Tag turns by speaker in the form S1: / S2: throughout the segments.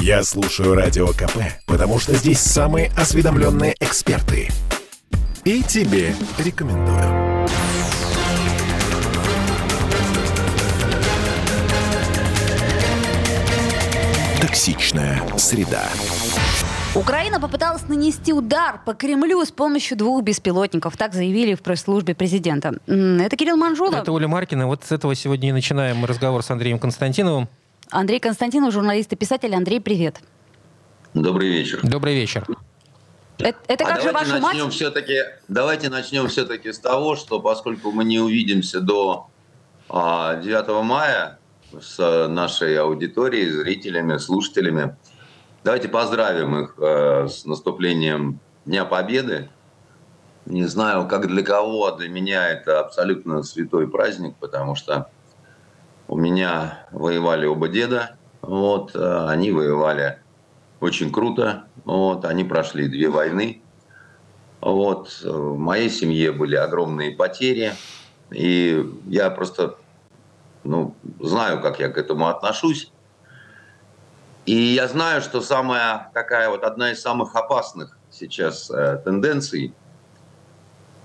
S1: Я слушаю Радио КП, потому что здесь самые осведомленные эксперты. И тебе рекомендую. Токсичная среда.
S2: Украина попыталась нанести удар по Кремлю с помощью двух беспилотников. Так заявили в пресс-службе президента. Это Кирилл Манжулов.
S3: Это Оля Маркина. Вот с этого сегодня и начинаем разговор с Андреем Константиновым.
S2: Андрей Константинов, журналист и писатель. Андрей, привет.
S4: Добрый вечер.
S3: Добрый вечер.
S2: Это, это
S4: а
S2: как же вашу
S4: начнем
S2: мать?
S4: все-таки, давайте начнем все-таки с того, что поскольку мы не увидимся до а, 9 мая с нашей аудиторией, зрителями, слушателями, давайте поздравим их э, с наступлением Дня Победы. Не знаю, как для кого, а для меня это абсолютно святой праздник, потому что у меня воевали оба деда, вот, э, они воевали очень круто. Вот, они прошли две войны. Вот, в моей семье были огромные потери. И я просто ну, знаю, как я к этому отношусь. И я знаю, что самая такая вот одна из самых опасных сейчас э, тенденций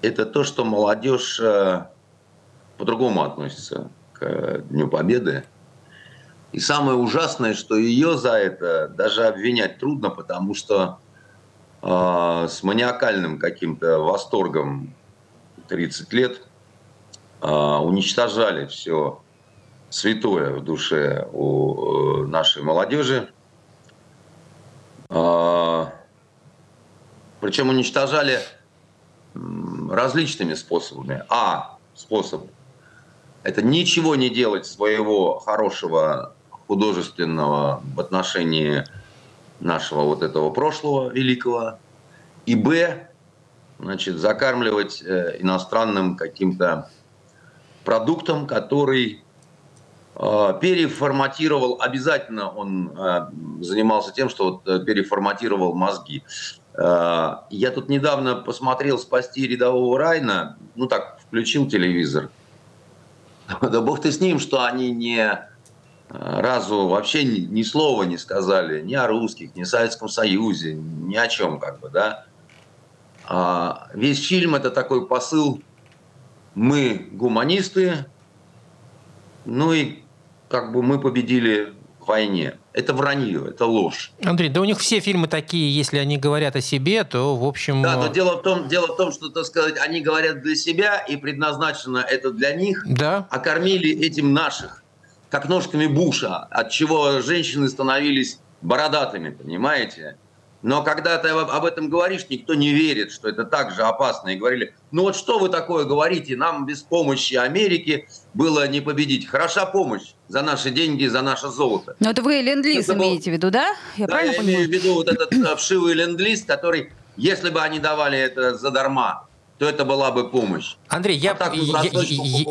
S4: это то, что молодежь э, по-другому относится э, Дню Победы. И самое ужасное, что ее за это даже обвинять трудно, потому что э, с маниакальным каким-то восторгом 30 лет э, уничтожали все святое в душе у э, нашей молодежи. Э, причем уничтожали различными способами. А, способ – это ничего не делать своего хорошего художественного в отношении нашего вот этого прошлого великого, и б, значит, закармливать э, иностранным каким-то продуктом, который э, переформатировал, обязательно он э, занимался тем, что вот, э, переформатировал мозги. Э, я тут недавно посмотрел «Спасти рядового Райна», ну так, включил телевизор. Да бог ты с ним, что они не разу вообще ни, ни слова не сказали ни о русских, ни о Советском Союзе, ни о чем как бы, да. А весь фильм это такой посыл мы гуманисты, ну и как бы мы победили войне. Это вранье, это ложь.
S3: Андрей, да у них все фильмы такие, если они говорят о себе, то в общем...
S4: Да, но дело в том, дело в том что, так сказать, они говорят для себя, и предназначено это для них,
S3: да.
S4: а кормили этим наших как ножками Буша, от чего женщины становились бородатыми, понимаете? Но когда ты об этом говоришь, никто не верит, что это так же опасно. И говорили, ну вот что вы такое говорите, нам без помощи Америки было не победить. Хороша помощь за наши деньги, за наше золото.
S2: Но это вы ленд-лиз это имеете был... в виду, да?
S4: Я да, я понимаю? имею в виду вот этот вшивый ленд-лиз, который, если бы они давали это задарма, то это была бы помощь.
S3: Андрей, я, а я,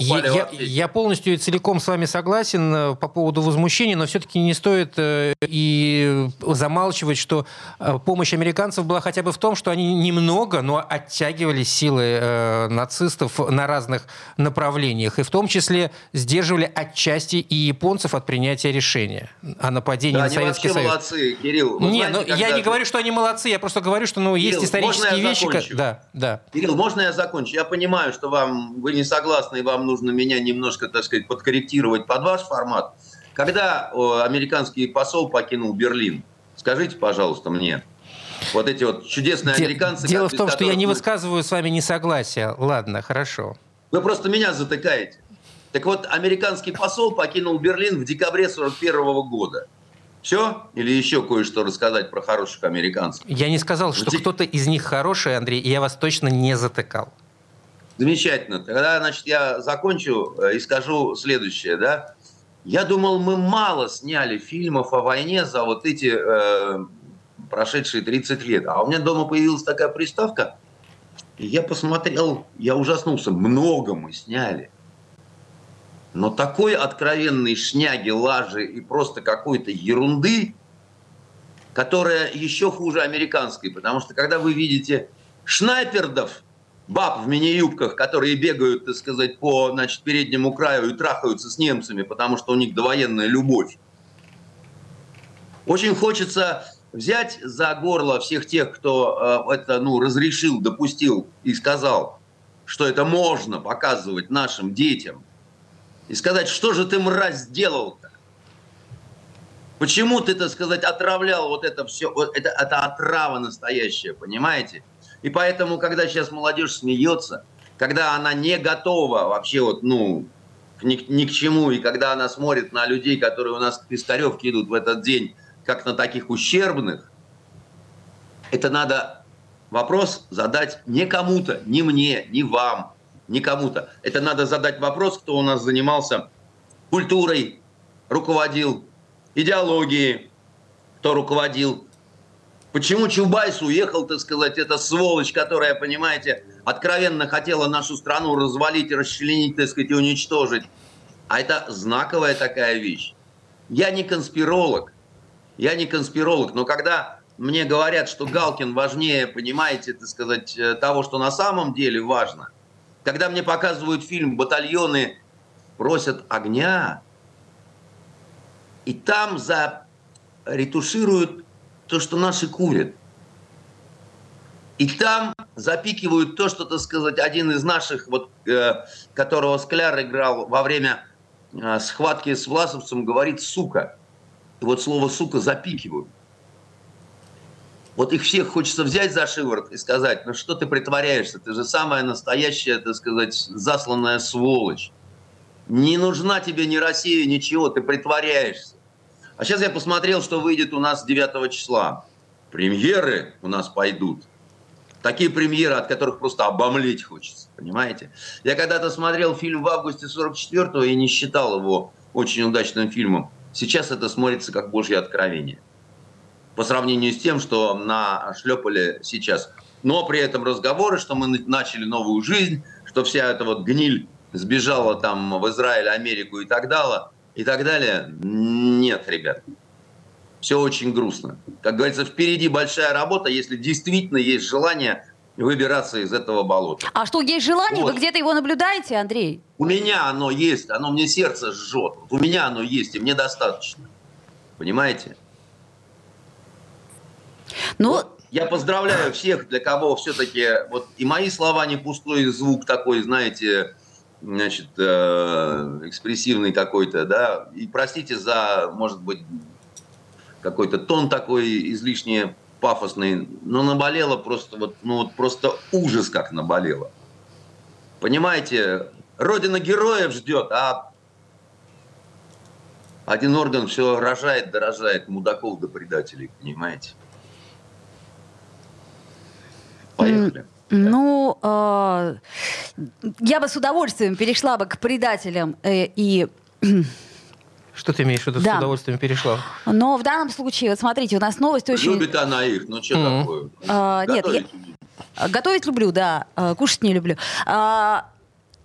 S3: я, я, я полностью и целиком с вами согласен э, по поводу возмущения, но все-таки не стоит э, и замалчивать, что э, помощь американцев была хотя бы в том, что они немного, но оттягивали силы нацистов на разных направлениях, и в том числе сдерживали отчасти и японцев от принятия решения о нападении
S4: да,
S3: на Советский
S4: Союз. молодцы, Кирилл.
S3: Вы не, знаете, ну, я не говорю, что они молодцы, я просто говорю, что ну, Кирилл, есть исторические вещи.
S4: Да, да. Кирилл, можно я закончу? Я понимаю, что вам вы не согласны, и вам нужно меня немножко, так сказать, подкорректировать под ваш формат. Когда американский посол покинул Берлин, скажите, пожалуйста, мне, вот эти вот чудесные американцы...
S3: Дело в том, что я не высказываю с вами несогласия. Ладно, хорошо.
S4: Вы просто меня затыкаете. Так вот, американский посол покинул Берлин в декабре 1941 года. Все? Или еще кое-что рассказать про хороших американцев?
S3: Я не сказал, что кто-то из них хороший, Андрей, и я вас точно не затыкал.
S4: Замечательно. Тогда, значит, я закончу э, и скажу следующее, да. Я думал, мы мало сняли фильмов о войне за вот эти э, прошедшие 30 лет. А у меня дома появилась такая приставка, и я посмотрел, я ужаснулся, много мы сняли. Но такой откровенной шняги, лажи и просто какой-то ерунды, которая еще хуже американской. Потому что когда вы видите шнайпердов, баб в мини-юбках, которые бегают, так сказать, по значит, переднему краю и трахаются с немцами, потому что у них довоенная любовь. Очень хочется взять за горло всех тех, кто э, это ну, разрешил, допустил и сказал, что это можно показывать нашим детям, и сказать, что же ты, мразь, сделал-то? Почему ты, так сказать, отравлял вот это все? Вот это, это отрава настоящая, понимаете? И поэтому, когда сейчас молодежь смеется, когда она не готова вообще вот, ну, ни, ни к чему, и когда она смотрит на людей, которые у нас к Пискаревке идут в этот день, как на таких ущербных, это надо вопрос задать не кому-то, не мне, не вам, не кому-то. Это надо задать вопрос, кто у нас занимался культурой, руководил, идеологией, кто руководил. Почему Чубайс уехал, так сказать, эта сволочь, которая, понимаете, откровенно хотела нашу страну развалить, расчленить, так сказать, и уничтожить. А это знаковая такая вещь. Я не конспиролог, я не конспиролог, но когда мне говорят, что Галкин важнее, понимаете, так сказать, э, того, что на самом деле важно, когда мне показывают фильм «Батальоны просят огня», и там за ретушируют то, что наши курят. И там запикивают то, что, так сказать, один из наших, вот, э, которого Скляр играл во время э, схватки с Власовцем, говорит «сука». И вот слово «сука» запикивают. Вот их всех хочется взять за шиворот и сказать, ну что ты притворяешься, ты же самая настоящая, так сказать, засланная сволочь. Не нужна тебе ни Россия, ничего, ты притворяешься. А сейчас я посмотрел, что выйдет у нас 9 числа. Премьеры у нас пойдут. Такие премьеры, от которых просто обомлеть хочется, понимаете? Я когда-то смотрел фильм в августе 44-го и не считал его очень удачным фильмом. Сейчас это смотрится как божье откровение. По сравнению с тем, что на шлепали сейчас. Но при этом разговоры, что мы начали новую жизнь, что вся эта вот гниль сбежала там в Израиль, Америку и так далее, и так далее. Нет, ребят все очень грустно. Как говорится, впереди большая работа, если действительно есть желание выбираться из этого болота.
S2: А что, есть желание? Вот. Вы где-то его наблюдаете, Андрей?
S4: У меня оно есть, оно мне сердце жжет. У меня оно есть, и мне достаточно. Понимаете? Ну, вот я поздравляю всех, для кого все-таки вот и мои слова не пустой звук такой, знаете, значит, э, экспрессивный какой-то, да. И простите за, может быть, какой-то тон такой излишне пафосный, но наболело просто вот, ну вот просто ужас как наболело. Понимаете, родина героев ждет, а один орган все рожает, дорожает мудаков до предателей, понимаете?
S2: Поехали. Ну, э, я бы с удовольствием перешла бы к предателям э, и
S3: что ты имеешь в виду да. с удовольствием перешла?
S2: Но в данном случае, вот смотрите, у нас новость очень...
S4: Любит она их, ну что mm-hmm. такое?
S2: А, нет, я... готовить люблю, да, а, кушать не люблю. А,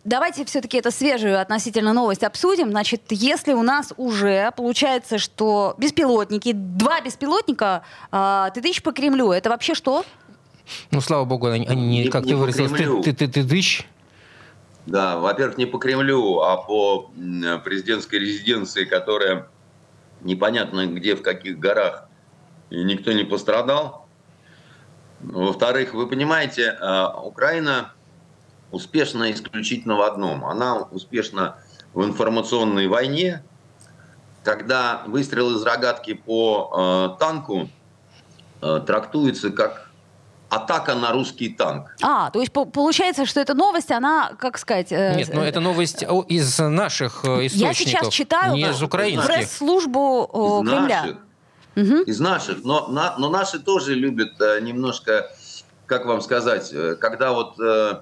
S2: давайте все-таки это свежую относительно новость обсудим. Значит, если у нас уже получается, что беспилотники, два беспилотника, а, ты тысяч по Кремлю, это вообще что?
S3: Ну, слава богу, они, они не, как не ты выразилась, ты, ты, ты, ты тысяч.
S4: Да, во-первых, не по Кремлю, а по президентской резиденции, которая непонятно где, в каких горах, и никто не пострадал. Во-вторых, вы понимаете, а, Украина успешна исключительно в одном. Она успешна в информационной войне, когда выстрел из рогатки по э, танку э, трактуется как атака на русский танк.
S2: А, то есть получается, что эта новость, она, как сказать...
S3: Э, Нет, ну это новость из наших источников. Я сейчас читаю не из украинских.
S2: пресс-службу
S4: из
S2: Кремля.
S4: Наших, угу. Из наших. Но, на, но наши тоже любят э, немножко, как вам сказать, э, когда вот... Э,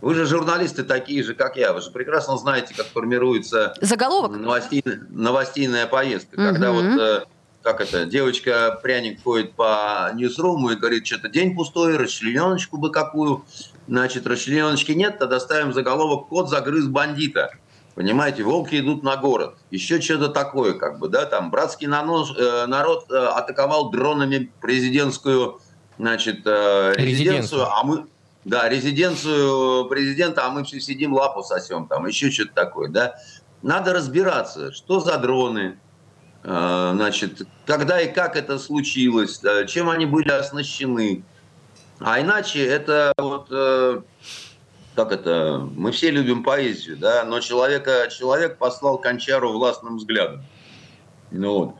S4: вы же журналисты такие же, как я. Вы же прекрасно знаете, как формируется...
S2: Заголовок?
S4: Новостейная, новостейная повестка. Угу. Когда вот... Как это, девочка пряник ходит по ньюсруму и говорит, что-то день пустой, расчлененочку бы какую. Значит, расчлененочки нет, тогда ставим заголовок «Кот загрыз бандита». Понимаете, волки идут на город. Еще что-то такое, как бы, да, там, братский нанос, э, народ э, атаковал дронами президентскую, значит, э, резиденцию, а мы, да, резиденцию президента, а мы все сидим лапу сосем, там, еще что-то такое, да. Надо разбираться, что за дроны, значит, когда и как это случилось, чем они были оснащены. А иначе это вот, э, как это, мы все любим поэзию, да, но человека, человек послал Кончару властным взглядом. Ну вот.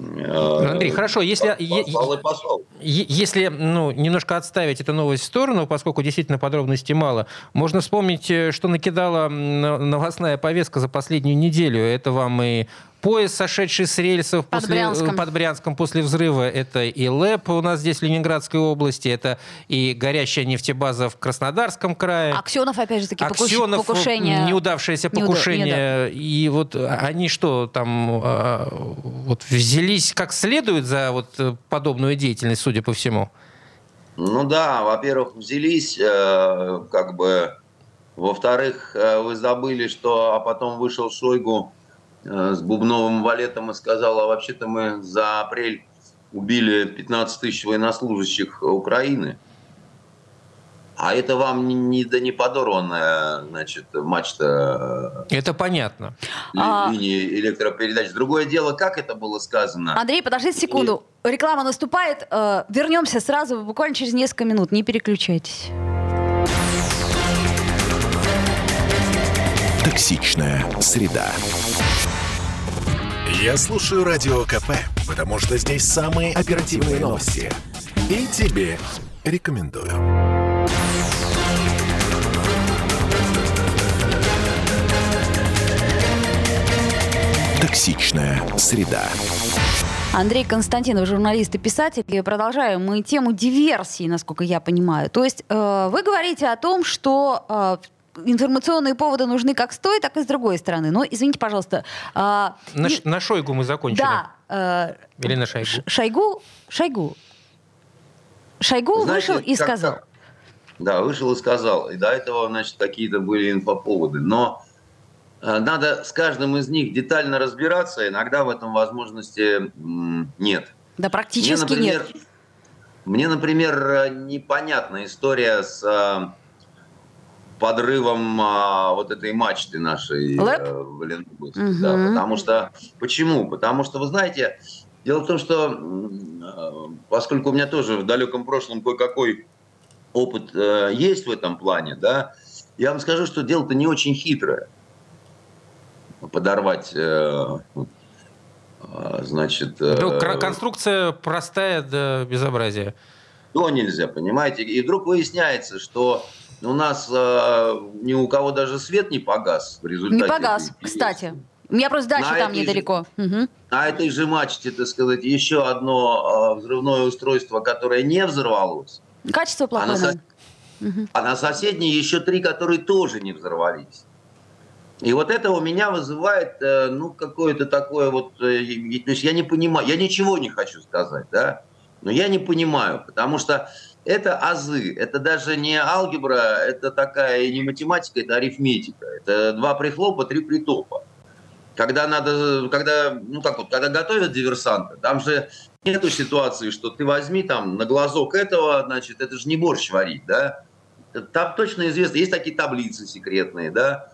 S3: Э, Андрей, хорошо, если, послал послал. если ну, немножко отставить эту новость в сторону, поскольку действительно подробностей мало, можно вспомнить, э, что накидала новостная повестка за последнюю неделю. Это вам и Поезд, сошедший с рельсов
S2: под,
S3: после,
S2: Брянском.
S3: под Брянском после взрыва, это и ЛЭП у нас здесь в Ленинградской области, это и горящая нефтебаза в Краснодарском крае.
S2: Аксенов, опять же таки,
S3: Аксенов,
S2: покушение.
S3: неудавшееся покушение. Неуда, и вот они что, там а, вот взялись как следует за вот подобную деятельность, судя по всему?
S4: Ну да, во-первых, взялись, э, как бы, во-вторых, э, вы забыли, что, а потом вышел Шойгу Э, с бубновым валетом и сказал, а вообще-то мы за апрель убили 15 тысяч военнослужащих Украины. А это вам не, не, да не подорванная, значит, мачта...
S3: Э, это понятно.
S4: Ли, а... Линии электропередач. Другое дело, как это было сказано.
S2: Андрей, подождите секунду. И... Реклама наступает. Э, вернемся сразу, буквально через несколько минут. Не переключайтесь.
S1: Токсичная среда. Я слушаю Радио КП, потому что здесь самые оперативные новости. И тебе рекомендую. Токсичная среда.
S2: Андрей Константинов, журналист и писатель. И продолжаем мы тему диверсии, насколько я понимаю. То есть э, вы говорите о том, что э, информационные поводы нужны как с той, так и с другой стороны. Но, извините, пожалуйста.
S3: А, на, не... на Шойгу мы закончили.
S2: Да. Э,
S3: Или на Шойгу.
S2: Шойгу? Шойгу. Шойгу Знаете, вышел и сказал.
S4: Да, вышел и сказал. И до этого, значит, какие-то были инфоповоды. Но э, надо с каждым из них детально разбираться. Иногда в этом возможности нет.
S2: Да практически мне, например, нет.
S4: Мне, например, непонятна история с э, подрывом а, вот этой мачты нашей э, в Ленобласти. Угу. Да, потому что почему? Потому что вы знаете, дело в том, что э, поскольку у меня тоже в далеком прошлом кое-какой опыт э, есть в этом плане, да, я вам скажу, что дело-то не очень хитрое. Подорвать э, э, значит...
S3: Ну, конструкция простая до безобразия.
S4: То нельзя, понимаете? И вдруг выясняется, что у нас э, ни у кого даже свет не погас в результате.
S2: Не погас, кстати. У меня просто дача на там недалеко.
S4: Же, угу. На этой же мачте, так сказать, еще одно э, взрывное устройство, которое не взорвалось.
S2: Качество плохое. А на,
S4: да. угу. а на соседней еще три, которые тоже не взорвались. И вот это у меня вызывает, э, ну, какое-то такое вот, э, то есть я не понимаю, я ничего не хочу сказать, да, но я не понимаю, потому что это азы, это даже не алгебра, это такая не математика, это арифметика. Это два прихлопа, три притопа. Когда надо, когда, ну как вот, когда готовят диверсанта, там же нету ситуации, что ты возьми там на глазок этого, значит, это же не борщ варить, да? Там точно известно, есть такие таблицы секретные, да,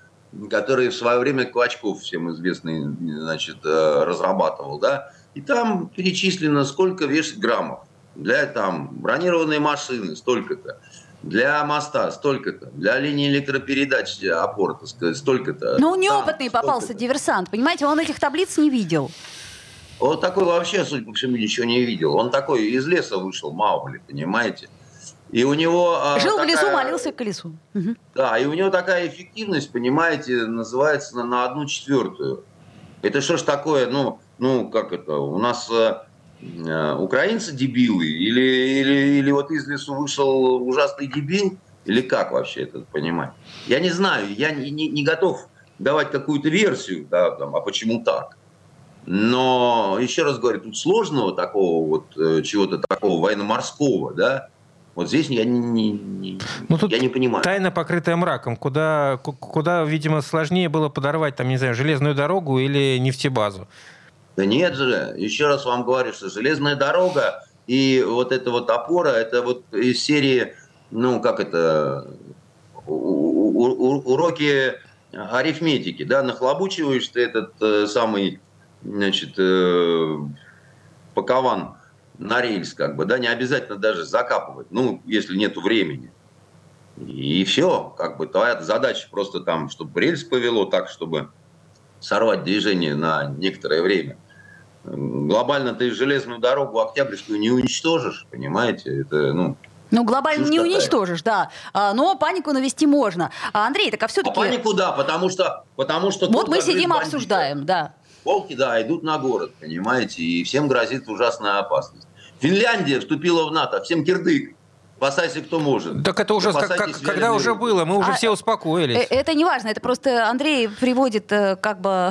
S4: которые в свое время Квачков, всем известный, значит, э, разрабатывал, да, и там перечислено, сколько вешать граммов для там бронированной машины столько-то, для моста столько-то, для линии электропередач опор, сказать, столько-то.
S2: Ну, неопытный там, попался диверсант, понимаете, он этих таблиц не видел.
S4: Он такой вообще, судя по всему, ничего не видел. Он такой из леса вышел, Маугли, понимаете? И у него...
S2: А, Жил такая... в лесу, молился к колесу.
S4: Угу. Да, и у него такая эффективность, понимаете, называется на, на одну четвертую. Это что ж такое, ну, ну, как это, у нас э, Э, украинцы дебилы или, или, или вот из лесу вышел ужасный дебил, или как вообще это понимать? Я не знаю, я не, не, не готов давать какую-то версию, да, там, а почему так. Но, еще раз говорю, тут сложного такого вот, э, чего-то такого военно-морского, да, вот здесь я не, не, не,
S3: ну, тут я не понимаю. Тайна, покрытая мраком. Куда, куда, видимо, сложнее было подорвать, там, не знаю, железную дорогу или нефтебазу.
S4: Да нет же, еще раз вам говорю, что железная дорога и вот эта вот опора, это вот из серии, ну, как это, уроки арифметики, да, нахлобучиваешь ты этот э, самый значит, э, пакован на рельс, как бы, да, не обязательно даже закапывать, ну, если нету времени. И все, как бы твоя задача просто там, чтобы рельс повело так, чтобы сорвать движение на некоторое время. Глобально ты железную дорогу Октябрьскую не уничтожишь, понимаете? Это, ну,
S2: ну, глобально не такая. уничтожишь, да. А, но панику навести можно. А, Андрей, так а все-таки...
S4: А панику, да, потому что... Потому что
S2: вот мы сидим и обсуждаем, да.
S4: Волки, да, идут на город, понимаете, и всем грозит ужасная опасность. Финляндия вступила в НАТО, всем кирдык. Спасайся, кто может.
S3: Так это уже, как, как, когда уже было, мы уже а, все успокоились. Э,
S2: это не важно, это просто Андрей приводит э, как бы,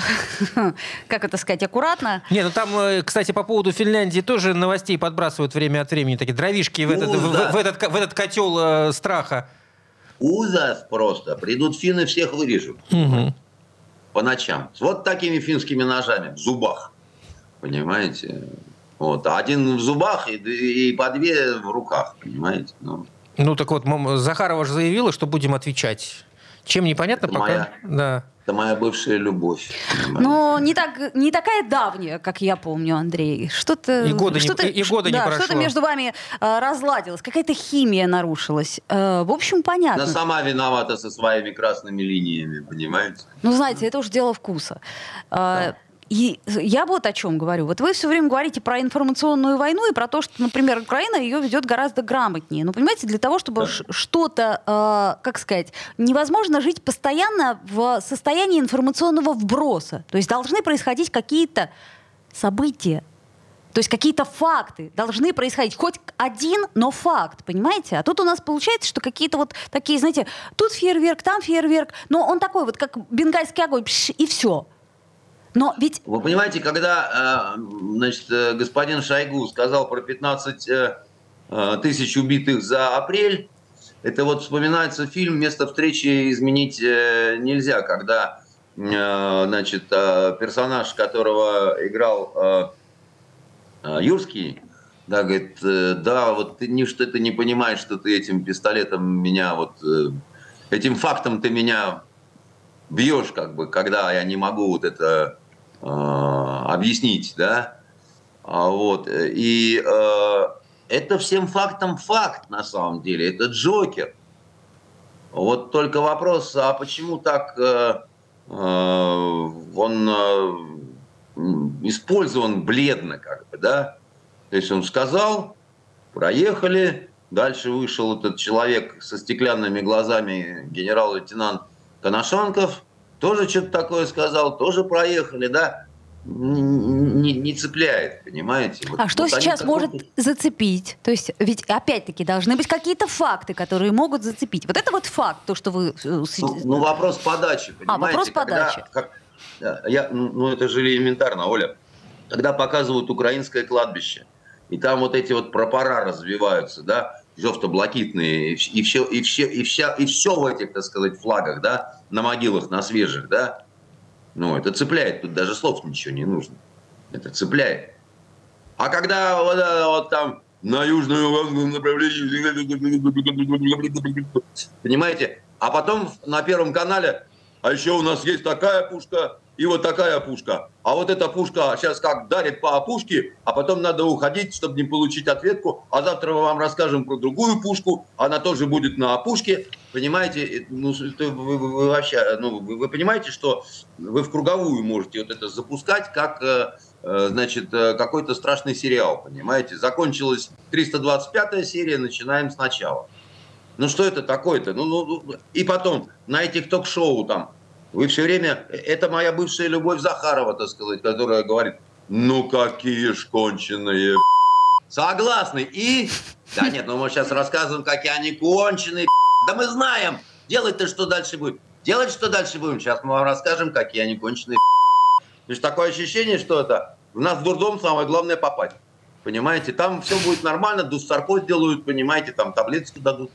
S2: как это сказать, аккуратно.
S3: Не, ну там, э, кстати, по поводу Финляндии тоже новостей подбрасывают время от времени, такие дровишки в этот, в, в, этот, в этот котел э, страха.
S4: Ужас просто. Придут финны, всех вырежут. Угу. По ночам. Вот такими финскими ножами в зубах. Понимаете? Вот. Один в зубах и, и по две в руках, понимаете?
S3: Ну, ну так вот, Захарова же заявила, что будем отвечать. Чем непонятно это пока.
S4: Моя, да. Это моя бывшая любовь.
S2: Но не, так, не такая давняя, как я помню, Андрей. Что-то,
S3: и года
S2: что-то,
S3: не, и года
S2: да,
S3: не прошло.
S2: Что-то между вами э, разладилось, какая-то химия нарушилась. Э, в общем, понятно.
S4: Она сама виновата со своими красными линиями, понимаете?
S2: Ну, знаете, это уж дело вкуса. Э, да. И я вот о чем говорю. Вот вы все время говорите про информационную войну и про то, что, например, Украина ее ведет гораздо грамотнее. Но понимаете, для того, чтобы да. что-то, э, как сказать, невозможно жить постоянно в состоянии информационного вброса. То есть должны происходить какие-то события, то есть какие-то факты должны происходить. Хоть один, но факт, понимаете? А тут у нас получается, что какие-то вот такие, знаете, тут фейерверк, там фейерверк, но он такой вот, как бенгальский огонь, пш, и все. Но ведь...
S4: Вы понимаете, когда э, значит, э, господин Шойгу сказал про 15 э, тысяч убитых за апрель, это вот вспоминается фильм «Место встречи изменить нельзя», когда значит, персонаж, которого играл Юрский, да, говорит, да, вот ты, что ты не понимаешь, что ты этим пистолетом меня вот, этим фактом ты меня бьешь, как бы, когда я не могу вот это э, объяснить, да, а вот, и э, это всем фактом факт, на самом деле, это Джокер. Вот только вопрос, а почему так э, э, он э, использован бледно, как бы, да? То есть он сказал, проехали, дальше вышел этот человек со стеклянными глазами, генерал-лейтенант Коношенков тоже что-то такое сказал, тоже проехали, да, не, не цепляет, понимаете?
S2: Вот, а что вот сейчас может зацепить? То есть, ведь опять-таки должны быть какие-то факты, которые могут зацепить. Вот это вот факт, то, что вы...
S4: Э, ну, ну вопрос подачи, понимаете?
S2: А, вопрос подачи.
S4: Когда, как, я, ну, это же элементарно, Оля. Когда показывают украинское кладбище, и там вот эти вот пропора развиваются, да, жовто-блакитные, и все, и все, и все, и все в этих, так сказать, флагах, да, на могилах, на свежих, да, ну, это цепляет, тут даже слов ничего не нужно. Это цепляет. А когда вот, вот там на южном направлении, понимаете, а потом на Первом канале, а еще у нас есть такая пушка, и вот такая пушка. А вот эта пушка сейчас как дарит по опушке, а потом надо уходить, чтобы не получить ответку. А завтра мы вам расскажем про другую пушку, она тоже будет на опушке. Понимаете, ну, вы, вы, вы вообще, ну, вы, вы понимаете, что вы в круговую можете вот это запускать, как э, э значит, э, какой-то страшный сериал, понимаете? Закончилась 325 серия, начинаем сначала. Ну что это такое-то? Ну, ну, ну и потом на этих ток-шоу там вы все время... Это моя бывшая любовь Захарова, так сказать, которая говорит, ну какие ж конченые Согласны. И... Да нет, ну мы сейчас рассказываем, какие они конченые Да мы знаем. Делать-то что дальше будет? Делать что дальше будем? Сейчас мы вам расскажем, какие они конченые То есть такое ощущение, что это... У нас в дурдом самое главное попасть. Понимаете? Там все будет нормально, дуссаркоз делают, понимаете, там таблетки дадут.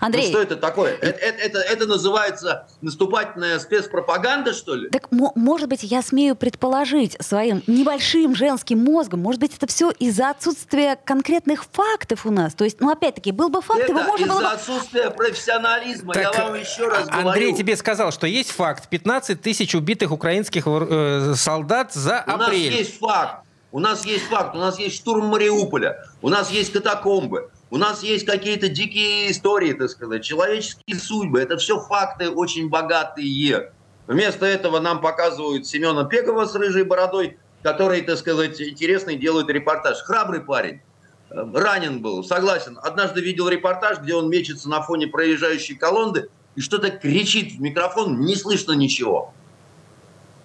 S2: Андрей.
S4: Ну что это такое? Это, это, это, это называется наступательная спецпропаганда, что ли?
S2: Так, может быть, я смею предположить своим небольшим женским мозгом, может быть, это все из-за отсутствия конкретных фактов у нас. То есть, ну, опять-таки, был бы факт,
S4: это
S2: его можно
S4: было
S2: бы...
S4: отсутствия профессионализма, так, я вам еще раз
S3: Андрей
S4: говорю.
S3: Андрей тебе сказал, что есть факт. 15 тысяч убитых украинских э, солдат за апрель.
S4: У нас есть факт. У нас есть факт, у нас есть штурм Мариуполя, у нас есть катакомбы, у нас есть какие-то дикие истории, так сказать, человеческие судьбы. Это все факты очень богатые. Вместо этого нам показывают Семена Пегова с рыжей бородой, который, так сказать, интересный делает репортаж. Храбрый парень. Ранен был, согласен. Однажды видел репортаж, где он мечется на фоне проезжающей колонны и что-то кричит в микрофон, не слышно ничего.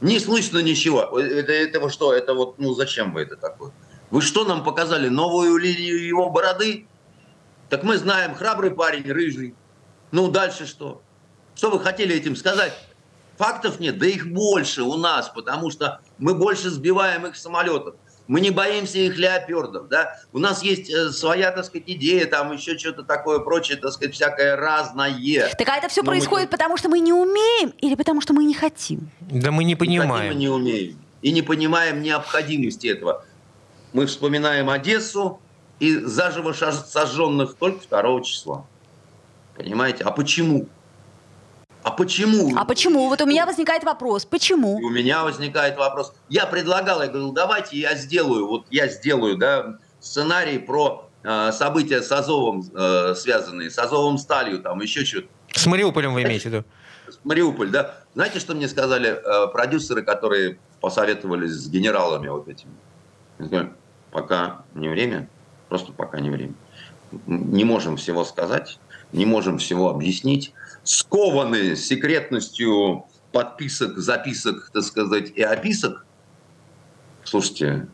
S4: Не слышно ничего. Это, это что? Это вот, ну зачем вы это такое? Вы что нам показали? Новую линию его бороды? Так мы знаем, храбрый парень, рыжий. Ну, дальше что? Что вы хотели этим сказать? Фактов нет, да их больше у нас, потому что мы больше сбиваем их самолетов. Мы не боимся их леопердов, да. У нас есть э, своя, так сказать, идея, там еще что-то такое прочее, так сказать, всякое разное.
S2: Так а это все Но происходит мы... потому, что мы не умеем или потому, что мы не хотим?
S3: Да мы не понимаем.
S4: Мы не умеем. И не понимаем необходимости этого. Мы вспоминаем Одессу, и заживо сожженных только 2 числа. Понимаете? А почему? А почему?
S2: А почему? Вот у меня возникает вопрос. Почему?
S4: И у меня возникает вопрос. Я предлагал, я говорил, давайте я сделаю, вот я сделаю, да, сценарий про э, события с Азовом э, связанные, с Азовом сталью, там еще что-то.
S3: С Мариуполем вы имеете в виду?
S4: Мариуполь, да. Знаете, что мне сказали э, продюсеры, которые посоветовались с генералами вот этими? Пока не время, Просто пока не время. Не можем всего сказать, не можем всего объяснить. Скованы секретностью подписок, записок, так сказать, и описок. Слушайте,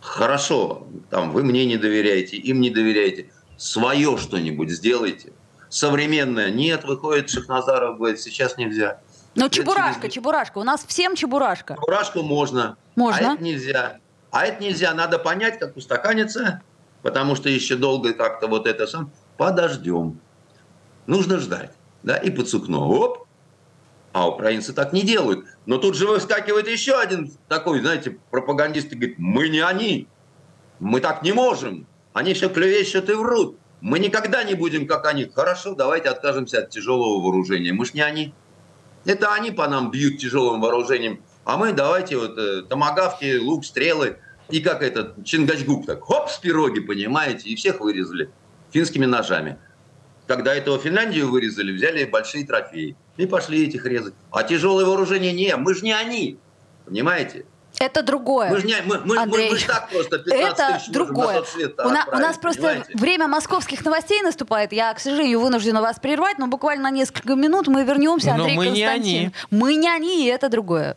S4: хорошо, там вы мне не доверяете, им не доверяете. Свое что-нибудь сделайте. Современное. Нет, выходит Шахназаров, говорит, сейчас нельзя.
S2: Ну, чебурашка, через... чебурашка. У нас всем чебурашка.
S4: Чебурашку можно.
S2: Можно.
S4: А это нельзя. А это нельзя. Надо понять, как устаканится потому что еще долго как-то вот это сам. Подождем. Нужно ждать. Да, и под сукно. Оп. А украинцы так не делают. Но тут же выскакивает еще один такой, знаете, пропагандист и говорит, мы не они. Мы так не можем. Они все клевещут и врут. Мы никогда не будем как они. Хорошо, давайте откажемся от тяжелого вооружения. Мы ж не они. Это они по нам бьют тяжелым вооружением. А мы давайте вот э, томагавки, лук, стрелы – и как этот Чингачгук так, хоп, с пироги, понимаете, и всех вырезали финскими ножами. Когда этого Финляндию вырезали, взяли большие трофеи. И пошли этих резать. А тяжелое вооружение не, мы же не они. Понимаете?
S2: Это другое.
S4: Мы же не, мы, мы, Андрей, мы, мы так просто 15
S2: это тысяч другое.
S4: у,
S2: на, у нас просто понимаете? время московских новостей наступает. Я, к сожалению, вынуждена вас прервать, но буквально на несколько минут мы вернемся. Андрей
S3: но мы
S2: Константин.
S3: не они.
S2: Мы не они, и это другое.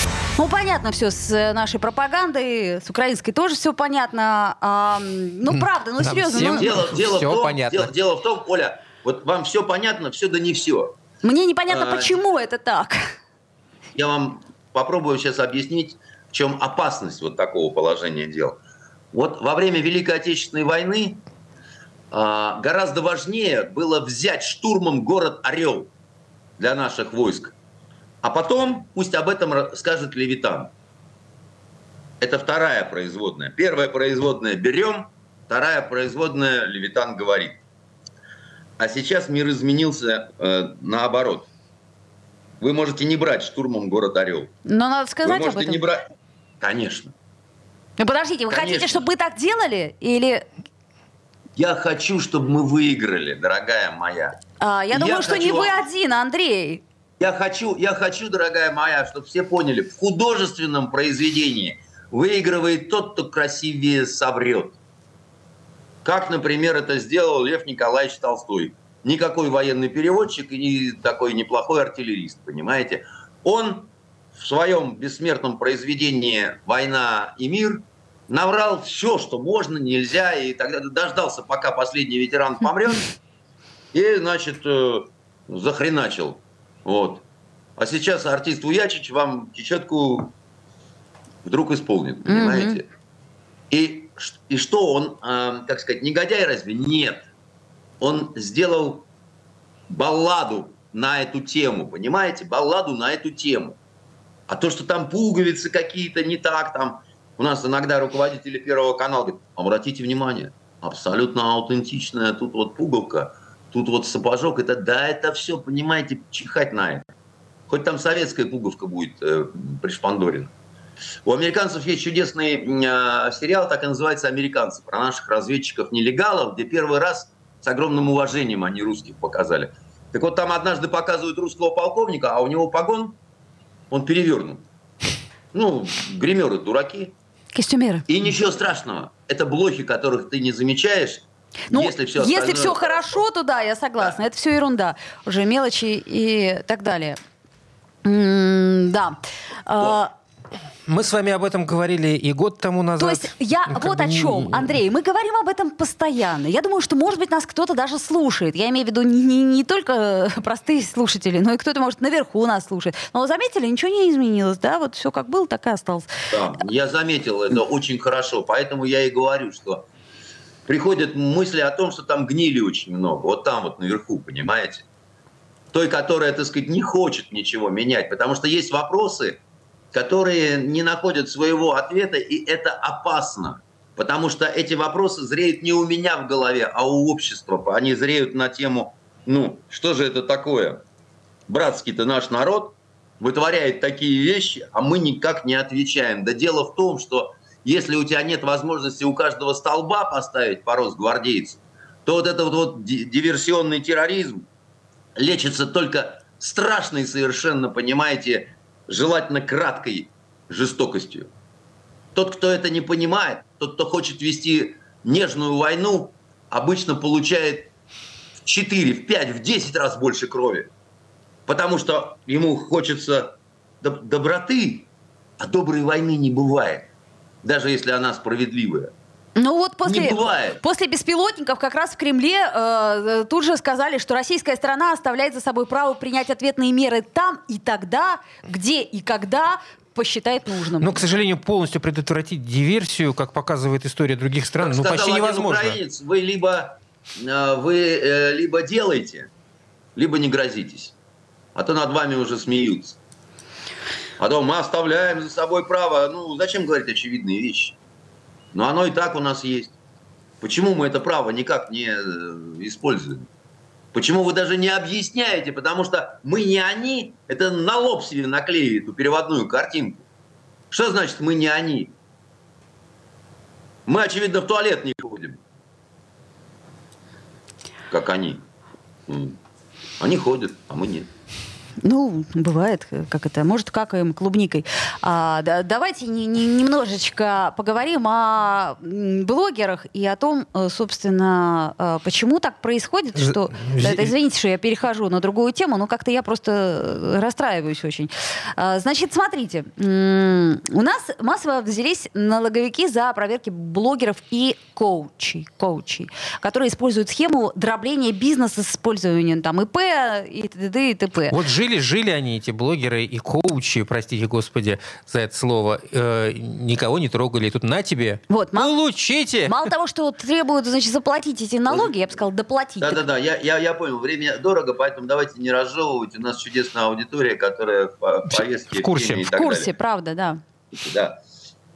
S2: Ну, понятно все с э, нашей пропагандой, с украинской тоже все понятно. А, ну, правда, ну, серьезно.
S4: ну... Дело, дело, все в том, понятно. Дело, дело в том, Оля, вот вам все понятно, все да не все.
S2: Мне непонятно, а, почему это так.
S4: Я вам попробую сейчас объяснить, в чем опасность вот такого положения дел. Вот во время Великой Отечественной войны а, гораздо важнее было взять штурмом город Орел для наших войск, а потом пусть об этом скажет Левитан. Это вторая производная. Первая производная берем, вторая производная Левитан говорит. А сейчас мир изменился э, наоборот. Вы можете не брать штурмом город Орел.
S2: Но надо сказать
S4: вы можете
S2: об этом.
S4: не брать. Конечно.
S2: Ну подождите, вы Конечно. хотите, чтобы мы так делали? Или
S4: я хочу, чтобы мы выиграли, дорогая моя.
S2: А, я, я думаю, что не вы один, Андрей.
S4: Я хочу, я хочу, дорогая моя, чтобы все поняли, в художественном произведении выигрывает тот, кто красивее соврет. Как, например, это сделал Лев Николаевич Толстой. никакой военный переводчик и такой неплохой артиллерист, понимаете? Он в своем бессмертном произведении «Война и мир» наврал все, что можно, нельзя, и тогда дождался, пока последний ветеран помрет, и, значит, э, захреначил. Вот. А сейчас артист Уячич вам чечетку вдруг исполнит, понимаете? Mm-hmm. И, и что он, э, как сказать, негодяй разве? Нет. Он сделал балладу на эту тему, понимаете? Балладу на эту тему. А то, что там пуговицы какие-то не так, там у нас иногда руководители Первого канала говорят, обратите внимание, абсолютно аутентичная тут вот пуговка, тут вот сапожок, это да, это все, понимаете, чихать на это. Хоть там советская пуговка будет э, пришпандорена. У американцев есть чудесный э, сериал, так и называется «Американцы», про наших разведчиков-нелегалов, где первый раз с огромным уважением они русских показали. Так вот, там однажды показывают русского полковника, а у него погон, он перевернут. Ну, гримеры дураки.
S2: Костюмеры.
S4: И ничего страшного. Это блохи, которых ты не замечаешь,
S2: ну, если все, если все хорошо, то да, я согласна. Да. Это все ерунда. Уже мелочи и так далее. М да. А,
S3: мы с вами об этом говорили и год тому назад.
S2: То есть я ну, вот о чем, не... Андрей, мы говорим об этом постоянно. Я думаю, что, может быть, нас кто-то даже слушает. Я имею в виду не, не, не только простые слушатели, но и кто-то, может, наверху нас слушает. Но заметили, ничего не изменилось, да? Вот все как было, так и осталось.
S4: Да, я заметил это очень хорошо. Поэтому я и говорю, что приходят мысли о том, что там гнили очень много. Вот там вот наверху, понимаете? Той, которая, так сказать, не хочет ничего менять. Потому что есть вопросы, которые не находят своего ответа, и это опасно. Потому что эти вопросы зреют не у меня в голове, а у общества. Они зреют на тему, ну, что же это такое? Братский-то наш народ вытворяет такие вещи, а мы никак не отвечаем. Да дело в том, что если у тебя нет возможности у каждого столба поставить по гвардейцев, то вот этот вот диверсионный терроризм лечится только страшной совершенно, понимаете, желательно краткой жестокостью. Тот, кто это не понимает, тот, кто хочет вести нежную войну, обычно получает в 4, в 5, в 10 раз больше крови. Потому что ему хочется доб- доброты, а доброй войны не бывает, даже если она справедливая.
S2: Ну вот после, после беспилотников как раз в Кремле э, тут же сказали, что российская страна оставляет за собой право принять ответные меры там и тогда, где и когда посчитает нужным.
S3: Но, к сожалению, полностью предотвратить диверсию, как показывает история других стран, как ну почти невозможно.
S4: Украинец, вы либо э, вы э, либо делаете, либо не грозитесь, а то над вами уже смеются. А то мы оставляем за собой право. Ну, зачем говорить очевидные вещи? Но оно и так у нас есть. Почему мы это право никак не э, используем? Почему вы даже не объясняете? Потому что мы не они. Это на лоб себе наклеили эту переводную картинку. Что значит мы не они? Мы, очевидно, в туалет не ходим. Как они. Они ходят, а мы нет.
S2: Ну, бывает, как это, может, какаем клубникой. А, да, давайте не, не, немножечко поговорим о блогерах и о том, э, собственно, э, почему так происходит, что... Да, это, извините, что я перехожу на другую тему, но как-то я просто э, расстраиваюсь очень. А, значит, смотрите, у нас массово взялись налоговики за проверки блогеров и коучей, коучей которые используют схему дробления бизнеса с использованием там ИП и т.д. и т.п.
S3: Вот жили, жили они, эти блогеры и коучи, простите господи за это слово, э, никого не трогали. И тут на тебе,
S2: вот,
S3: мало, получите!
S2: Мало того, что требуют, значит, заплатить эти налоги, я бы сказал, доплатить.
S4: Да-да-да, я, я, я понял, время дорого, поэтому давайте не разжевывать. У нас чудесная аудитория, которая в повестке...
S3: В курсе.
S2: В, в курсе, далее. правда, да.
S4: Да.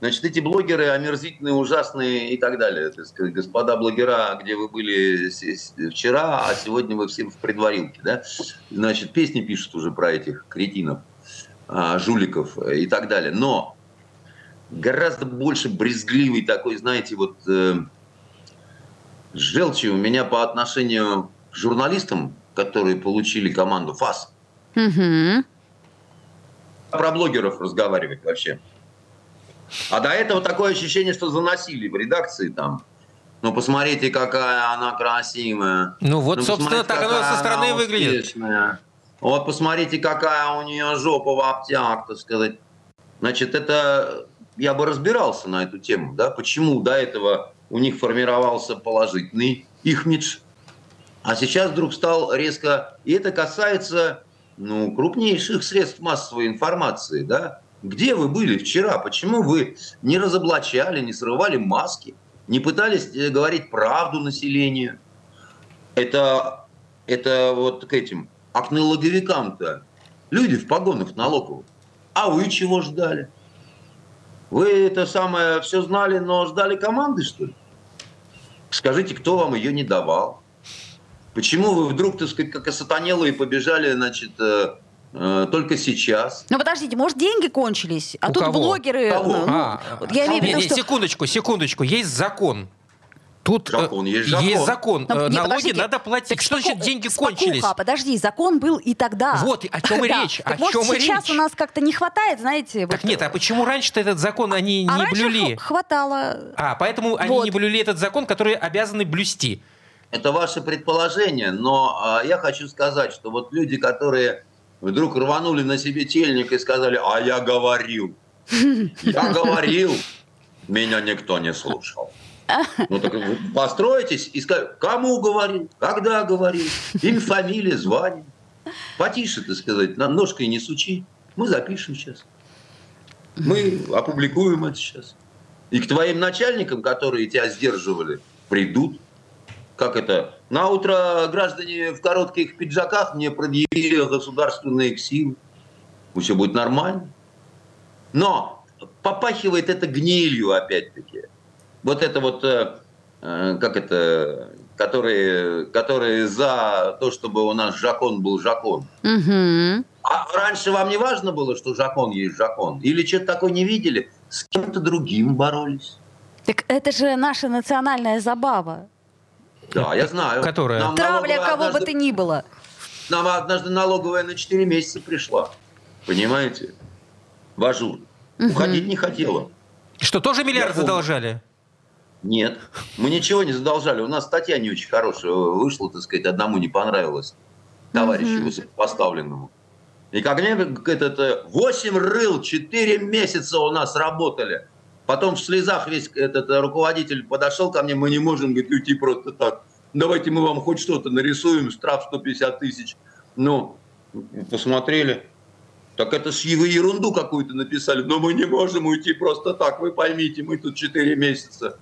S4: Значит, эти блогеры омерзительные, ужасные и так далее. Так сказать, господа блогера, где вы были вчера, а сегодня вы все в предварилке, да? Значит, песни пишут уже про этих кретинов, а, жуликов и так далее. Но гораздо больше брезгливый такой, знаете, вот э, желчи у меня по отношению к журналистам, которые получили команду ФАС. Угу. Про блогеров разговаривать вообще. А до этого такое ощущение, что заносили в редакции там. Ну, посмотрите, какая она красивая.
S3: Ну, вот, ну, собственно, так оно со стороны выглядит.
S4: Вот, посмотрите, какая у нее жопа в обтяг, так сказать. Значит, это я бы разбирался на эту тему, да, почему до этого у них формировался положительный их имидж, а сейчас вдруг стал резко... И это касается ну, крупнейших средств массовой информации, да. Где вы были вчера? Почему вы не разоблачали, не срывали маски, не пытались э, говорить правду населению? Это, это вот к этим окнологовикам-то люди в погонах налоговых. А вы чего ждали? Вы это самое все знали, но ждали команды, что ли? Скажите, кто вам ее не давал? Почему вы вдруг, так сказать, как осатанелые побежали, значит, э, только сейчас?
S2: Ну, подождите, может, деньги кончились? А У тут
S3: кого?
S2: блогеры...
S3: Кого? Ну, а, я имею в виду, что... Секундочку, секундочку. Есть закон. Тут э, закон, есть закон. Есть закон. Но, ну, Налоги нет, надо платить. Так что значит деньги спокуха, кончились?
S2: Подожди, закон был и тогда.
S3: Вот, о чем и речь.
S2: о чем
S3: может,
S2: сейчас
S3: речь?
S2: у нас как-то не хватает, знаете.
S3: Так вот... нет, а почему раньше-то этот закон они
S2: а
S3: не блюли?
S2: хватало.
S3: А, поэтому вот. они не блюли этот закон, который обязаны блюсти.
S4: Это ваше предположение, но а, я хочу сказать, что вот люди, которые вдруг рванули на себе тельник и сказали, а я говорил, я говорил, меня никто не слушал. Ну так постройтесь и скажите, кому говорил, когда говорил, имя, фамилия, звание. Потише, так сказать, нам ножкой не сучи. Мы запишем сейчас. Мы опубликуем это сейчас. И к твоим начальникам, которые тебя сдерживали, придут. Как это? На утро граждане в коротких пиджаках мне предъявили государственные силы. Все будет нормально. Но попахивает это гнилью, опять-таки вот это вот, э, э, как это, которые, которые за то, чтобы у нас Жакон был Жакон.
S2: Угу.
S4: А раньше вам не важно было, что закон есть закон? Или что-то такое не видели? С кем-то другим боролись.
S2: Так это же наша национальная забава.
S4: Да, я знаю.
S3: Которая?
S2: Нам Травля кого однажды, бы ты ни было.
S4: Нам однажды налоговая на 4 месяца пришла. Понимаете? В АЖУР. Угу. Уходить не хотела.
S3: Что, тоже миллиард задолжали?
S4: Нет, мы ничего не задолжали. У нас статья не очень хорошая вышла, так сказать, одному не понравилось, товарищу mm-hmm. поставленному. И как мне этот 8 рыл, 4 месяца у нас работали. Потом в слезах весь этот руководитель подошел ко мне, мы не можем говорит, уйти просто так. Давайте мы вам хоть что-то нарисуем, штраф 150 тысяч. Ну, посмотрели. Так это с его ерунду какую-то написали. Но мы не можем уйти просто так, вы поймите, мы тут 4 месяца.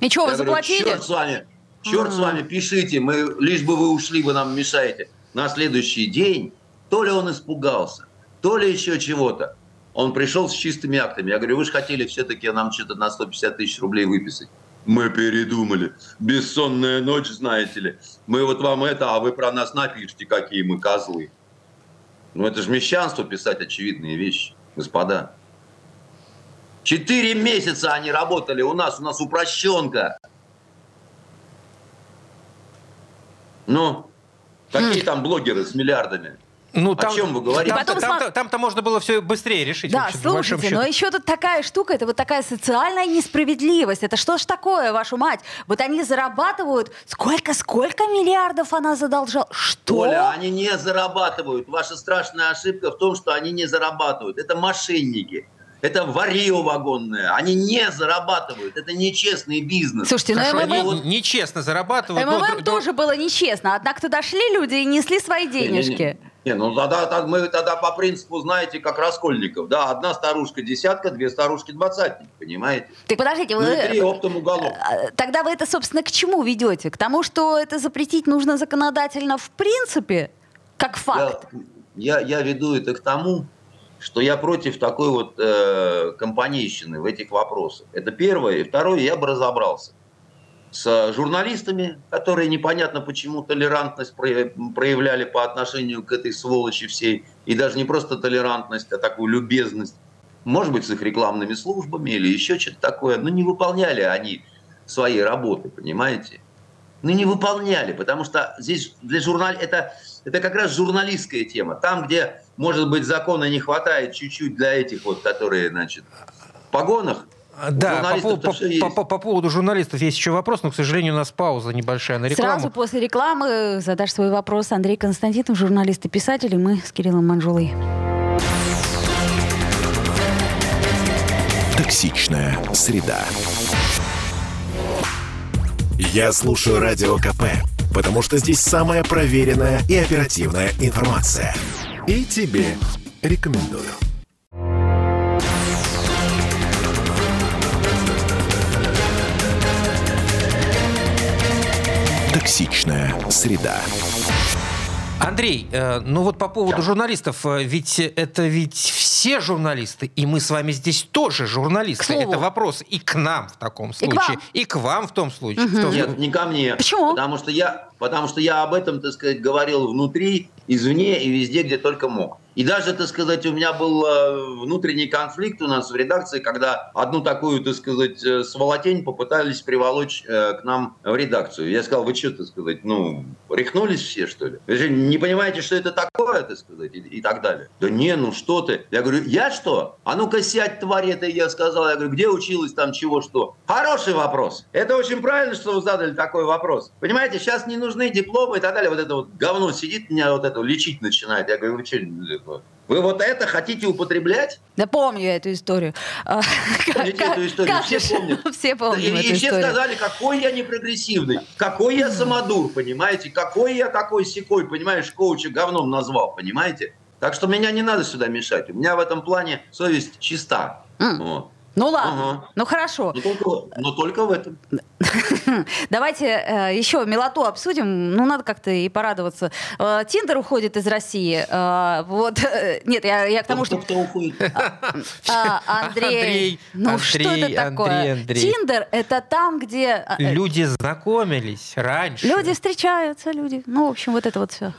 S2: И что, вы заплатили?
S4: Черт с вами, черт с вами, пишите, мы, лишь бы вы ушли, вы нам мешаете. На следующий день то ли он испугался, то ли еще чего-то. Он пришел с чистыми актами. Я говорю, вы же хотели все-таки нам что-то на 150 тысяч рублей выписать. Мы передумали. Бессонная ночь, знаете ли. Мы вот вам это, а вы про нас напишите, какие мы козлы. Ну это же мещанство писать очевидные вещи, господа. Четыре месяца они работали у нас, у нас упрощенка. Ну, какие там блогеры с миллиардами? Ну, там, О чем вы говорите?
S3: Там-то, там-то, там-то можно было все быстрее решить.
S2: Да, общем, слушайте, но еще тут такая штука, это вот такая социальная несправедливость. Это что ж такое, вашу мать? Вот они зарабатывают... Сколько, сколько миллиардов она задолжала? Что?
S4: Оля, они не зарабатывают. Ваша страшная ошибка в том, что они не зарабатывают. Это мошенники. Это варье вагонное. Они не зарабатывают. Это нечестный бизнес.
S2: Слушайте, ну
S3: Хорошо, МММ... они нечестно зарабатывают.
S2: МММ но... тоже было нечестно. Однако туда шли люди и несли свои денежки.
S4: Не, не, не, ну тогда, тогда мы тогда по принципу, знаете, как Раскольников. Да, одна старушка десятка, две старушки двадцатник, понимаете?
S2: Так подождите, вы...
S4: Внутри оптом уголок.
S2: А, тогда вы это, собственно, к чему ведете? К тому, что это запретить нужно законодательно в принципе, как факт?
S4: Я, я, я веду это к тому, что я против такой вот э, компанейщины в этих вопросах. Это первое. И второе, я бы разобрался с журналистами, которые непонятно почему толерантность проявляли по отношению к этой сволочи всей. И даже не просто толерантность, а такую любезность. Может быть, с их рекламными службами или еще что-то такое. Но не выполняли они своей работы, понимаете? Ну, не выполняли, потому что здесь для журнал... это, это как раз журналистская тема. Там, где может быть, закона не хватает чуть-чуть для этих вот, которые, значит, в погонах,
S3: Да, по, по, по, по, по поводу журналистов есть еще вопрос, но, к сожалению, у нас пауза небольшая на рекламу.
S2: Сразу после рекламы задашь свой вопрос Андрей Константинов, журналист и писатель, и мы с Кириллом Манжулой.
S1: Токсичная среда. Я слушаю Радио КП, потому что здесь самая проверенная и оперативная информация. И тебе рекомендую. Токсичная среда.
S3: Андрей, э, ну вот по поводу журналистов, э, ведь это ведь все журналисты, и мы с вами здесь тоже журналисты. Это вопрос и к нам в таком случае, и к вам, и к вам в том случае. Угу.
S4: В Нет, не ко мне.
S2: Почему?
S4: Потому что я, потому что я об этом, так сказать, говорил внутри, извне и везде, где только мог. И даже, так сказать, у меня был э, внутренний конфликт у нас в редакции, когда одну такую, так сказать, э, сволотень попытались приволочь э, к нам в редакцию. Я сказал, вы что, так сказать, ну, рехнулись все, что ли? Вы же не понимаете, что это такое, так сказать, и, и так далее. Да не, ну что ты? Я говорю, я что? А ну-ка сядь, тварь, это я сказал. Я говорю, где училась там чего, что? Хороший вопрос. Это очень правильно, что вы задали такой вопрос. Понимаете, сейчас не нужны дипломы и так далее. Вот это вот говно сидит, меня вот это лечить начинает. Я говорю, вы что, вы вот это хотите употреблять?
S2: Да помню я эту историю.
S4: Помните эту историю? Все помнят.
S2: Все помнят И,
S4: и все сказали, какой я непрогрессивный, какой я самодур, понимаете, какой я такой секой, понимаешь, коуча говном назвал, понимаете? Так что меня не надо сюда мешать. У меня в этом плане совесть чиста.
S2: Mm. Вот. Ну ладно, ага. ну хорошо.
S4: Но только, но только в этом.
S2: Давайте э, еще милоту обсудим. Ну, надо как-то и порадоваться. Э, Тиндер уходит из России. Э, вот, э, нет, я, я к тому, что...
S4: Кто уходит?
S2: А, Андрей. Андрей. Ну, Андрей, что это такое? Андрей, Андрей. Тиндер — это там, где...
S3: Э, люди знакомились раньше.
S2: Люди встречаются, люди. Ну, в общем, вот это вот все.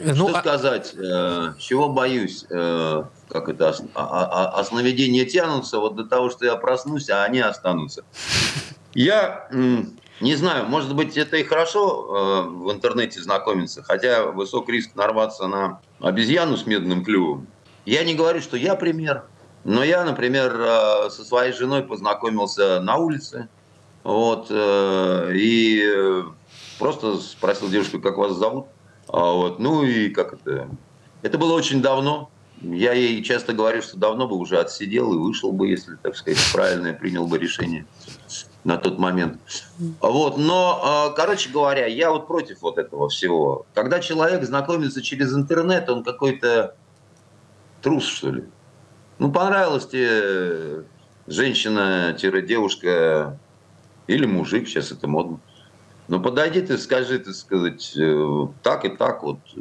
S4: Ну, что а... сказать? Э, чего боюсь? Э, как это, а, а, а сновидения тянутся вот до того, что я проснусь, а они останутся. Я не знаю, может быть, это и хорошо э, в интернете знакомиться, хотя высок риск нарваться на обезьяну с медным клювом. Я не говорю, что я пример, но я, например, э, со своей женой познакомился на улице, вот, э, и просто спросил девушку, как вас зовут, вот, ну и как это, это было очень давно, я ей часто говорю, что давно бы уже отсидел и вышел бы, если, так сказать, правильное принял бы решение на тот момент. Вот, но, а, короче говоря, я вот против вот этого всего. Когда человек знакомится через интернет, он какой-то трус, что ли. Ну, понравилась тебе женщина-девушка или мужик, сейчас это модно. Но подойди ты, скажи, ты сказать, э, так и так вот, э,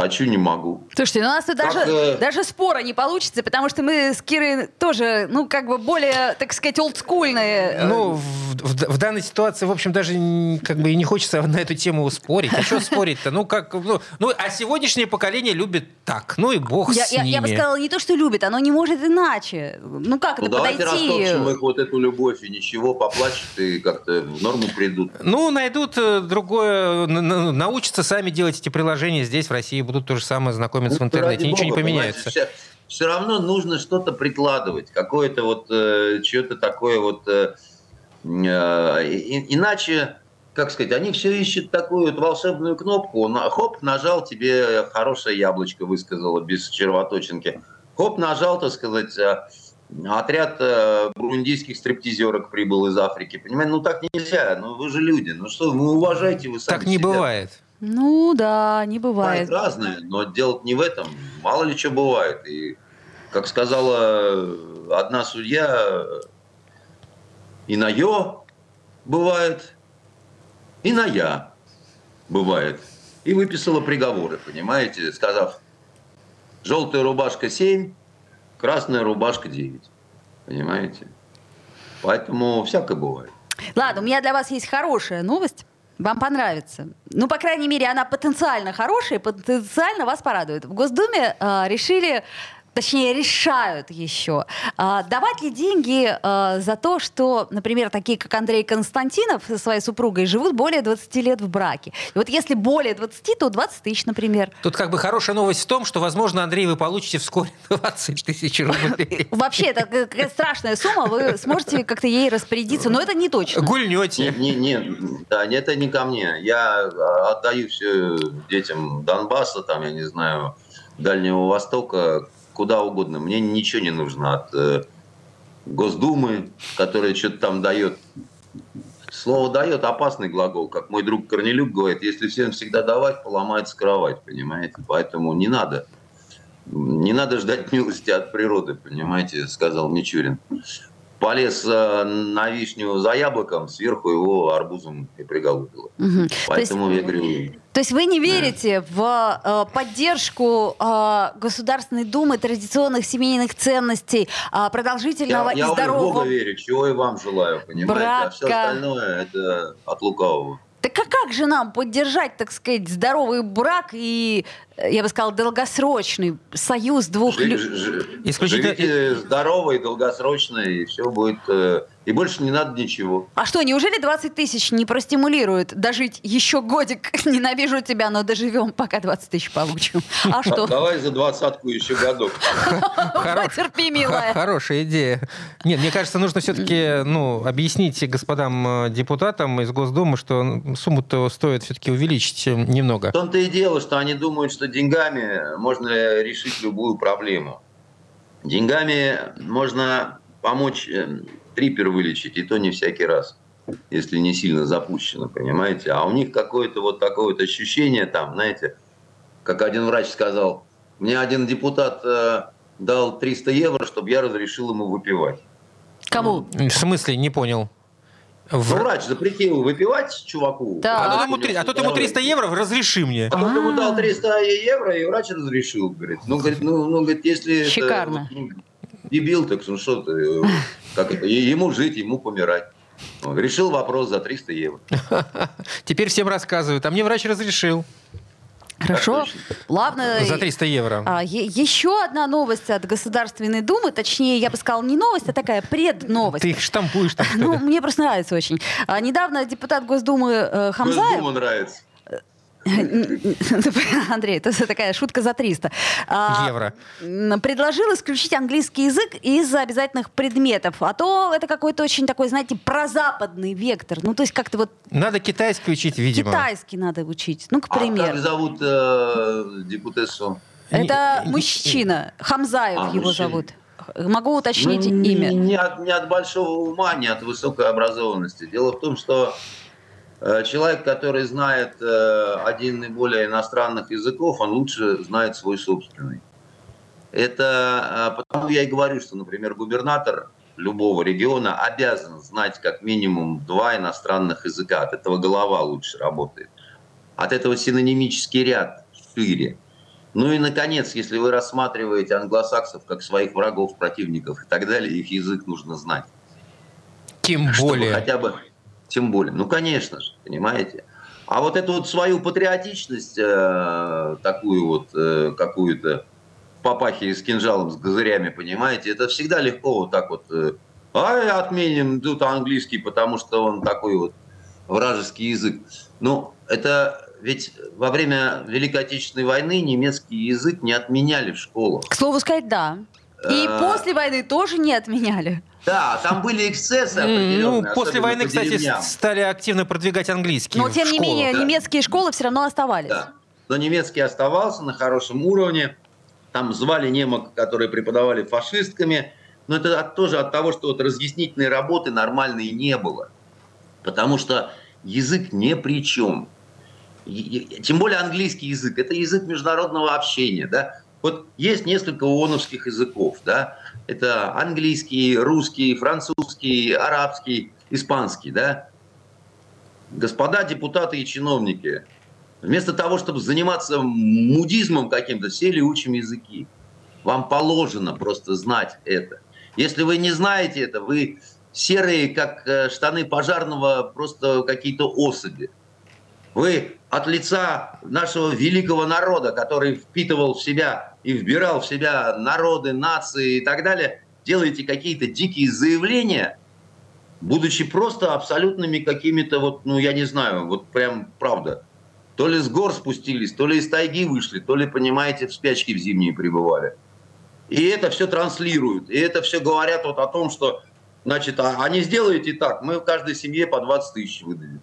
S4: Хочу, не могу.
S2: Слушайте, ну у нас тут даже, э... даже спора не получится, потому что мы с Кирой тоже, ну, как бы более, так сказать, олдскульные.
S3: Ну, в, в, в данной ситуации, в общем, даже как бы и не хочется на эту тему спорить. А что спорить-то? Ну, как, ну, ну, а сегодняшнее поколение любит так. Ну и бог
S2: я,
S3: с я, ними.
S2: Я бы сказала, не то, что любит, оно не может иначе. Ну, как ну, это
S4: давайте
S2: подойти?
S4: растопчем их вот эту любовь, и ничего, поплачут и как-то в норму придут.
S3: Ну, найдут э, другое, научатся сами делать эти приложения здесь, в России будут то же самое знакомиться ну, в интернете. Ничего Бога, не поменяется.
S4: Все, все равно нужно что-то прикладывать, какое-то вот, э, что-то такое вот... Э, э, иначе, как сказать, они все ищут такую вот волшебную кнопку. Он, хоп, нажал, тебе хорошее яблочко высказало без червоточинки. Хоп, нажал, так сказать, э, отряд э, бурундийских стриптизерок прибыл из Африки. Понимаете, ну так нельзя, ну вы же люди, ну что, ну уважайте вы сами
S3: Так не
S4: себя.
S3: бывает.
S2: Ну да, не бывает.
S4: Бывает разное, но дело не в этом. Мало ли что бывает. И, как сказала одна судья, и на «ё» бывает, и на «я» бывает. И выписала приговоры, понимаете, сказав, желтая рубашка 7, красная рубашка 9. Понимаете? Поэтому всякое бывает.
S2: Ладно, у меня для вас есть хорошая новость. Вам понравится. Ну, по крайней мере, она потенциально хорошая, потенциально вас порадует. В Госдуме э, решили точнее решают еще, а, давать ли деньги а, за то, что, например, такие как Андрей Константинов со своей супругой живут более 20 лет в браке. И вот если более 20, то 20 тысяч, например.
S3: Тут как бы хорошая новость в том, что, возможно, Андрей, вы получите вскоре 20 тысяч рублей.
S2: Вообще, это какая страшная сумма, вы сможете как-то ей распорядиться, но это не точно.
S3: Гульнете.
S4: Не, не, не, да, это не ко мне. Я а, отдаю все детям Донбасса, там, я не знаю, Дальнего Востока, куда угодно. Мне ничего не нужно от э, Госдумы, которая что-то там дает. Слово «дает» – опасный глагол. Как мой друг Корнелюк говорит, если всем всегда давать, поломается кровать, понимаете? Поэтому не надо. Не надо ждать милости от природы, понимаете, сказал Мичурин полез э, на вишню за яблоком, сверху его арбузом и приголубило. Угу. Поэтому
S2: то
S4: есть, я говорю...
S2: То есть вы не верите да. в э, поддержку э, Государственной Думы традиционных семейных ценностей, э, продолжительного
S4: я,
S2: и здорового...
S4: Я Бога верю, чего и вам желаю, понимаете? Брака. А все остальное это от лукавого.
S2: Так а как же нам поддержать, так сказать, здоровый брак и, я бы сказал, долгосрочный союз двух
S4: людей? Исключительно... Живите здоровый, долгосрочный, и все будет... Э, и больше не надо ничего.
S2: А что, неужели 20 тысяч не простимулирует дожить еще годик? Ненавижу тебя, но доживем, пока 20 тысяч получим. А что?
S4: Давай за двадцатку еще годок.
S2: Потерпи, милая.
S3: Хорошая идея. Нет, мне кажется, нужно все-таки ну, объяснить господам э, депутатам из Госдумы, что сумму-то стоит все-таки увеличить э, немного.
S4: В том-то и дело, что они думают, что деньгами можно решить любую проблему. Деньгами можно помочь э, трипер вылечить, и то не всякий раз, если не сильно запущено, понимаете. А у них какое-то вот такое вот ощущение там, знаете, как один врач сказал, мне один депутат э, дал 300 евро, чтобы я разрешил ему выпивать.
S2: Кому?
S3: В смысле, не понял.
S4: В... Ну, врач запретил выпивать чуваку.
S3: Да. А, тут ему, а тут ему 300 евро, разреши мне.
S4: А тут ему дал 300 евро, и врач разрешил. Говорит, ну, говорит, ну, ну говорит, если...
S2: Шикарно.
S4: Это, вот, дебил, так ну что ты, э, как это, ему жить, ему помирать. решил вопрос за 300 евро.
S3: Теперь всем рассказывают, а мне врач разрешил.
S2: Хорошо. Плавно.
S3: За 300 евро.
S2: А, еще одна новость от Государственной Думы, точнее, я бы сказала, не новость, а такая предновость.
S3: Ты их штампуешь там,
S2: Ну, мне просто нравится очень. А, недавно депутат Госдумы э, Хамзаев...
S4: Госдума нравится.
S2: Андрей, это такая шутка за 300.
S3: А, Евро.
S2: Предложил исключить английский язык из обязательных предметов. А то это какой-то очень такой, знаете, прозападный вектор. Ну, то есть как-то вот...
S3: Надо китайский учить, видимо.
S2: Китайский надо учить. Ну, к примеру. А
S4: как зовут э, депутессу?
S2: Это мужчина. Хамзаев а, его мужчина. зовут. Могу уточнить ну, имя.
S4: Не от, не от большого ума, не от высокой образованности. Дело в том, что Э, человек, который знает э, один и более иностранных языков, он лучше знает свой собственный. Это э, потому я и говорю, что, например, губернатор любого региона обязан знать как минимум два иностранных языка. От этого голова лучше работает. От этого синонимический ряд шире. Ну и, наконец, если вы рассматриваете англосаксов как своих врагов, противников и так далее, их язык нужно знать.
S3: Тем более.
S4: Хотя бы тем более. Ну, конечно же, понимаете. А вот эту вот свою патриотичность, э, такую вот э, какую-то папахи с кинжалом, с газырями, понимаете, это всегда легко вот так вот. Э, а отменим тут английский, потому что он такой вот вражеский язык. Ну, это ведь во время Великой Отечественной войны немецкий язык не отменяли в школах.
S2: К слову сказать, да. И э, после войны тоже не отменяли.
S4: Да, там были эксцессы
S3: Ну, после войны, кстати, стали активно продвигать английский
S2: Но, тем не менее, немецкие школы все равно оставались. Да.
S4: Но немецкий оставался на хорошем уровне. Там звали немок, которые преподавали фашистками. Но это тоже от того, что вот разъяснительной работы нормальной не было. Потому что язык ни при чем. Тем более английский язык. Это язык международного общения. Да? Вот есть несколько ооновских языков, да, это английский, русский, французский, арабский, испанский, да. Господа депутаты и чиновники, вместо того, чтобы заниматься мудизмом каким-то, сели учим языки. Вам положено просто знать это. Если вы не знаете это, вы серые, как э, штаны пожарного, просто какие-то особи. Вы от лица нашего великого народа, который впитывал в себя и вбирал в себя народы, нации и так далее, делаете какие-то дикие заявления, будучи просто абсолютными какими-то вот, ну, я не знаю, вот прям правда. То ли с гор спустились, то ли из тайги вышли, то ли, понимаете, в спячке в зимние пребывали. И это все транслируют, и это все говорят вот о том, что, значит, а, а не сделаете так, мы в каждой семье по 20 тысяч выдадим.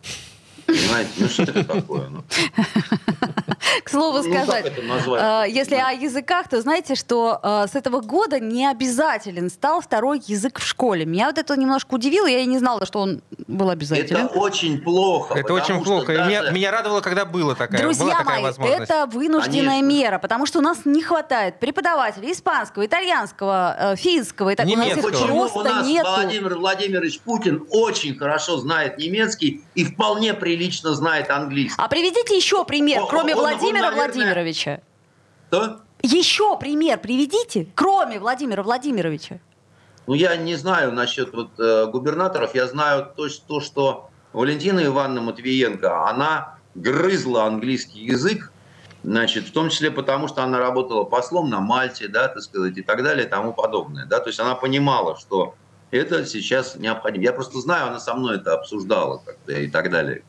S4: Понимаете, ну что это такое? Ну?
S2: К слову ну, сказать, э, если о языках, то знаете, что э, с этого года не обязателен стал второй язык в школе. Меня вот это немножко удивило, я и не знала, что он был обязателен.
S4: Это очень плохо.
S3: Это очень плохо. Даже... Меня, меня радовало, когда было такая,
S2: Друзья
S3: была
S2: такая
S3: мои, возможность.
S2: это вынужденная Конечно. мера, потому что у нас не хватает преподавателей испанского, итальянского, э, финского и так
S3: Немецкого.
S4: Почему у нас нету. Владимир Владимирович Путин очень хорошо знает немецкий и вполне прилично знает английский.
S2: А приведите еще пример, кроме он, Владимира он, наверное... Владимировича.
S4: Что?
S2: Еще пример приведите, кроме Владимира Владимировича.
S4: Ну, я не знаю насчет вот, э, губернаторов. Я знаю то, то, что Валентина Ивановна Матвиенко, она грызла английский язык, значит, в том числе потому, что она работала послом на Мальте, да, так сказать, и так далее, и тому подобное. Да? То есть она понимала, что это сейчас необходимо. Я просто знаю, она со мной это обсуждала как-то и так далее.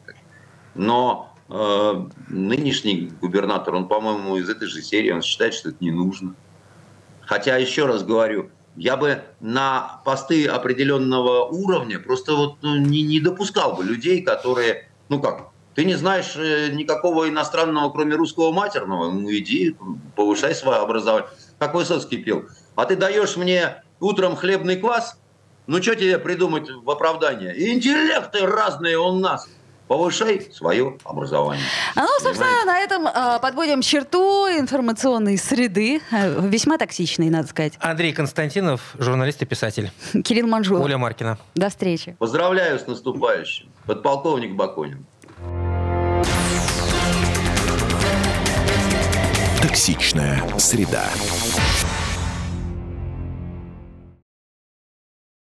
S4: Но э, нынешний губернатор, он, по-моему, из этой же серии, он считает, что это не нужно. Хотя, еще раз говорю, я бы на посты определенного уровня просто вот ну, не, не допускал бы людей, которые, ну как, ты не знаешь э, никакого иностранного, кроме русского матерного, ну иди, повышай свое образование. Как Высоцкий пел. А ты даешь мне утром хлебный квас, ну что тебе придумать в оправдание? Интеллекты разные у нас повышай свое образование.
S2: А ну, собственно, Понимаете? на этом э, подводим черту информационной среды, э, весьма токсичной, надо сказать.
S3: Андрей Константинов, журналист и писатель.
S2: Кирилл Манжур.
S3: Оля Маркина.
S2: До встречи.
S4: Поздравляю с наступающим. Подполковник Бакунин.
S1: Токсичная среда.